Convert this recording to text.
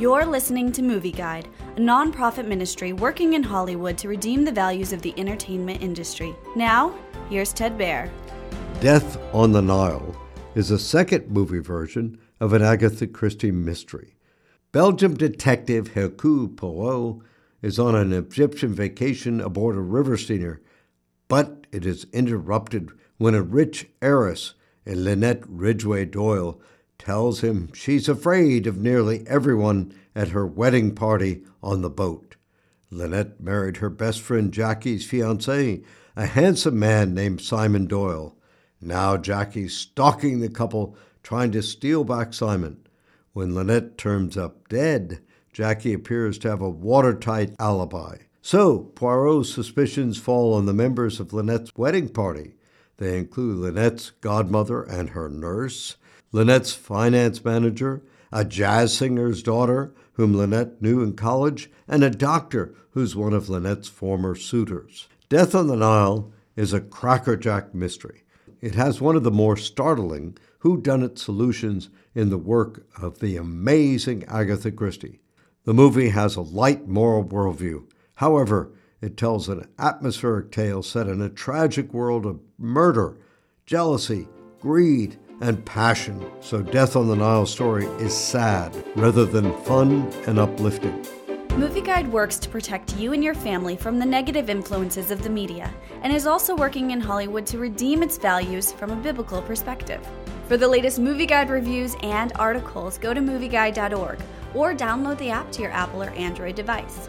You're listening to Movie Guide, a nonprofit ministry working in Hollywood to redeem the values of the entertainment industry. Now, here's Ted Baehr. Death on the Nile is a second movie version of an Agatha Christie mystery. Belgium detective Hercule Poirot is on an Egyptian vacation aboard a river steamer, but it is interrupted when a rich heiress, Lynette Ridgeway Doyle, tells him she's afraid of nearly everyone at her wedding party on the boat. Lynette married her best friend Jackie's fiance, a handsome man named Simon Doyle. Now Jackie's stalking the couple, trying to steal back Simon. When Lynette turns up dead, Jackie appears to have a watertight alibi. So, Poirot's suspicions fall on the members of Lynette's wedding party. They include Lynette's godmother and her nurse, Lynette's finance manager, a jazz singer's daughter whom Lynette knew in college, and a doctor who's one of Lynette's former suitors. Death on the Nile is a crackerjack mystery. It has one of the more startling whodunit solutions in the work of the amazing Agatha Christie. The movie has a light moral worldview. However, it tells an atmospheric tale set in a tragic world of murder, jealousy, greed, and passion. So, Death on the Nile story is sad rather than fun and uplifting. Movie Guide works to protect you and your family from the negative influences of the media and is also working in Hollywood to redeem its values from a biblical perspective. For the latest Movie Guide reviews and articles, go to movieguide.org or download the app to your Apple or Android device.